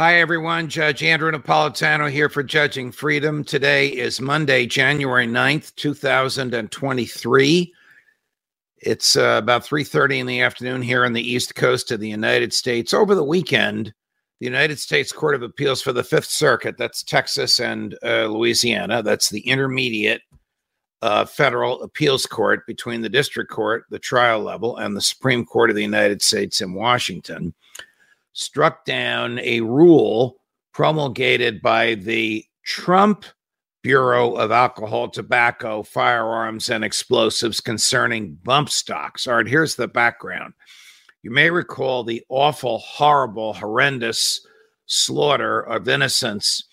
Hi, everyone. Judge Andrew Napolitano here for Judging Freedom. Today is Monday, January 9th, 2023. It's uh, about 3:30 in the afternoon here on the East Coast of the United States. Over the weekend, the United States Court of Appeals for the Fifth Circuit, that's Texas and uh, Louisiana, that's the intermediate uh, federal appeals court between the district court, the trial level, and the Supreme Court of the United States in Washington, struck down a rule promulgated by the Trump Bureau of Alcohol, Tobacco, Firearms, and Explosives concerning bump stocks. All right, here's the background. You may recall the awful, horrible, horrendous slaughter of innocents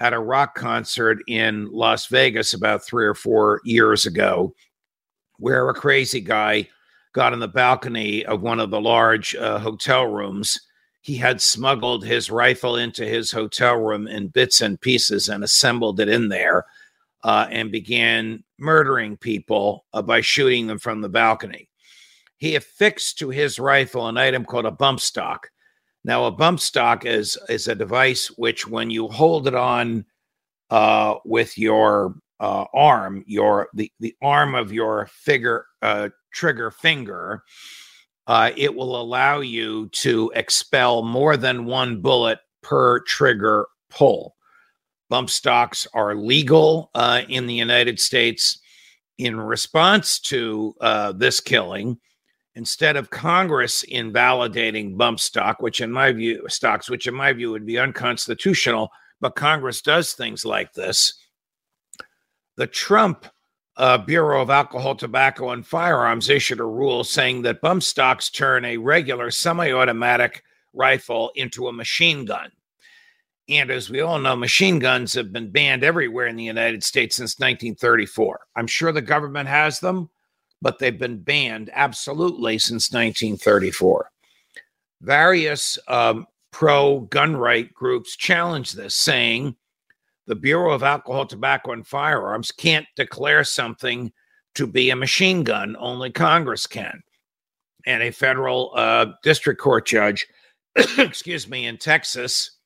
at a rock concert in Las Vegas about three or four years ago, where a crazy guy got on the balcony of one of the large uh, hotel rooms he had smuggled his rifle into his hotel room in bits and pieces and assembled it in there uh, and began murdering people uh, by shooting them from the balcony. He affixed to his rifle an item called a bump stock. Now, a bump stock is is a device which, when you hold it on uh, with your uh, arm, your the the arm of your figure uh, trigger finger, uh, it will allow you to expel more than one bullet per trigger pull. Bump stocks are legal uh, in the United States. In response to uh, this killing, instead of Congress invalidating bump stock, which in my view stocks, which in my view would be unconstitutional, but Congress does things like this. The Trump uh, Bureau of Alcohol, Tobacco, and Firearms issued a rule saying that bump stocks turn a regular semi automatic rifle into a machine gun. And as we all know, machine guns have been banned everywhere in the United States since 1934. I'm sure the government has them, but they've been banned absolutely since 1934. Various um, pro gun right groups challenge this, saying the Bureau of Alcohol, Tobacco, and Firearms can't declare something to be a machine gun. Only Congress can. And a federal uh, district court judge, excuse me, in Texas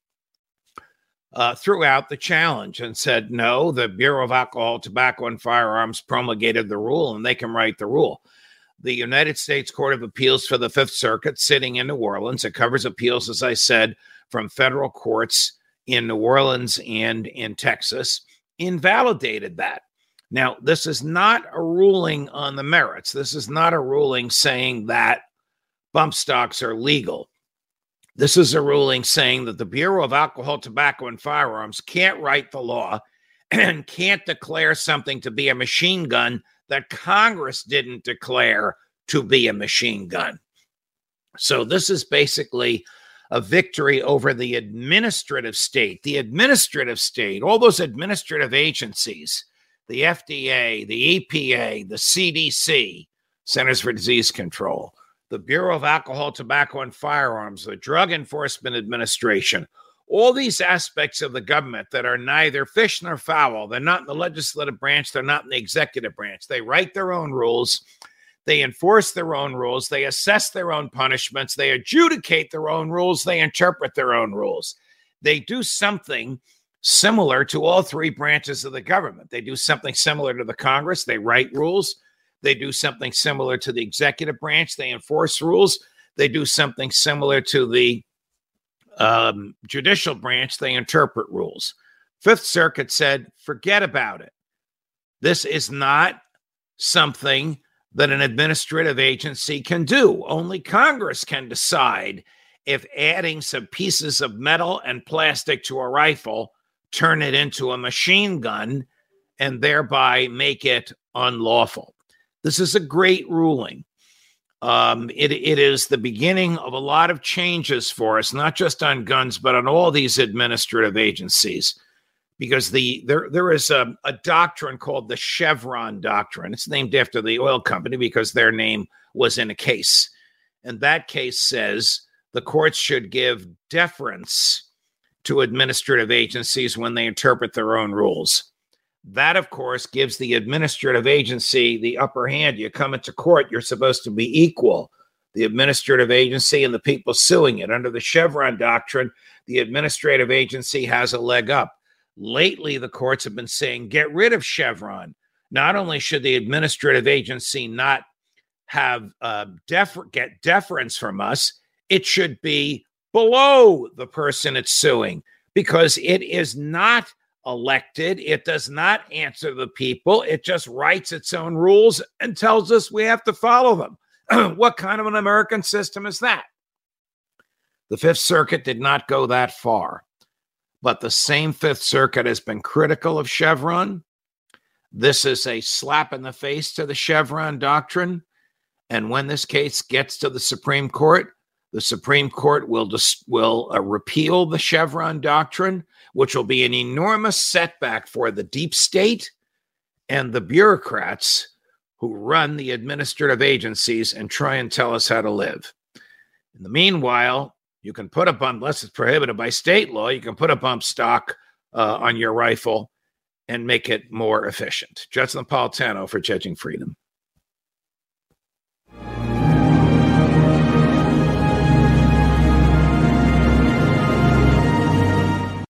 uh, threw out the challenge and said, no, the Bureau of Alcohol, Tobacco, and Firearms promulgated the rule and they can write the rule. The United States Court of Appeals for the Fifth Circuit, sitting in New Orleans, it covers appeals, as I said, from federal courts in New Orleans and in Texas invalidated that. Now, this is not a ruling on the merits. This is not a ruling saying that bump stocks are legal. This is a ruling saying that the Bureau of Alcohol, Tobacco, and Firearms can't write the law and can't declare something to be a machine gun that Congress didn't declare to be a machine gun. So, this is basically a victory over the administrative state, the administrative state, all those administrative agencies, the FDA, the EPA, the CDC, Centers for Disease Control, the Bureau of Alcohol, Tobacco, and Firearms, the Drug Enforcement Administration, all these aspects of the government that are neither fish nor fowl. They're not in the legislative branch, they're not in the executive branch. They write their own rules they enforce their own rules. They assess their own punishments. They adjudicate their own rules. They interpret their own rules. They do something similar to all three branches of the government. They do something similar to the Congress. They write rules. They do something similar to the executive branch. They enforce rules. They do something similar to the um, judicial branch. They interpret rules. Fifth Circuit said, forget about it. This is not something that an administrative agency can do. Only Congress can decide if adding some pieces of metal and plastic to a rifle turn it into a machine gun and thereby make it unlawful. This is a great ruling. Um, it, it is the beginning of a lot of changes for us, not just on guns, but on all these administrative agencies. Because the there there is a, a doctrine called the Chevron doctrine. It's named after the oil company because their name was in a case. And that case says the courts should give deference to administrative agencies when they interpret their own rules. That, of course, gives the administrative agency the upper hand. You come into court, you're supposed to be equal. The administrative agency and the people suing it. Under the Chevron doctrine, the administrative agency has a leg up. Lately, the courts have been saying get rid of Chevron. Not only should the administrative agency not have uh, defer- get deference from us, it should be below the person it's suing because it is not elected. It does not answer the people. It just writes its own rules and tells us we have to follow them. what kind of an American system is that? The Fifth Circuit did not go that far, but the same Fifth Circuit has been critical of Chevron. This is a slap in the face to the Chevron doctrine. And when this case gets to the Supreme Court, the Supreme Court will dis- will uh, repeal the Chevron doctrine, which will be an enormous setback for the deep state and the bureaucrats who run the administrative agencies and try and tell us how to live. In the meanwhile, you can put a bump, unless it's prohibited by state law, you can put a bump stock uh, on your rifle and make it more efficient. Judge Napolitano for Judging Freedom.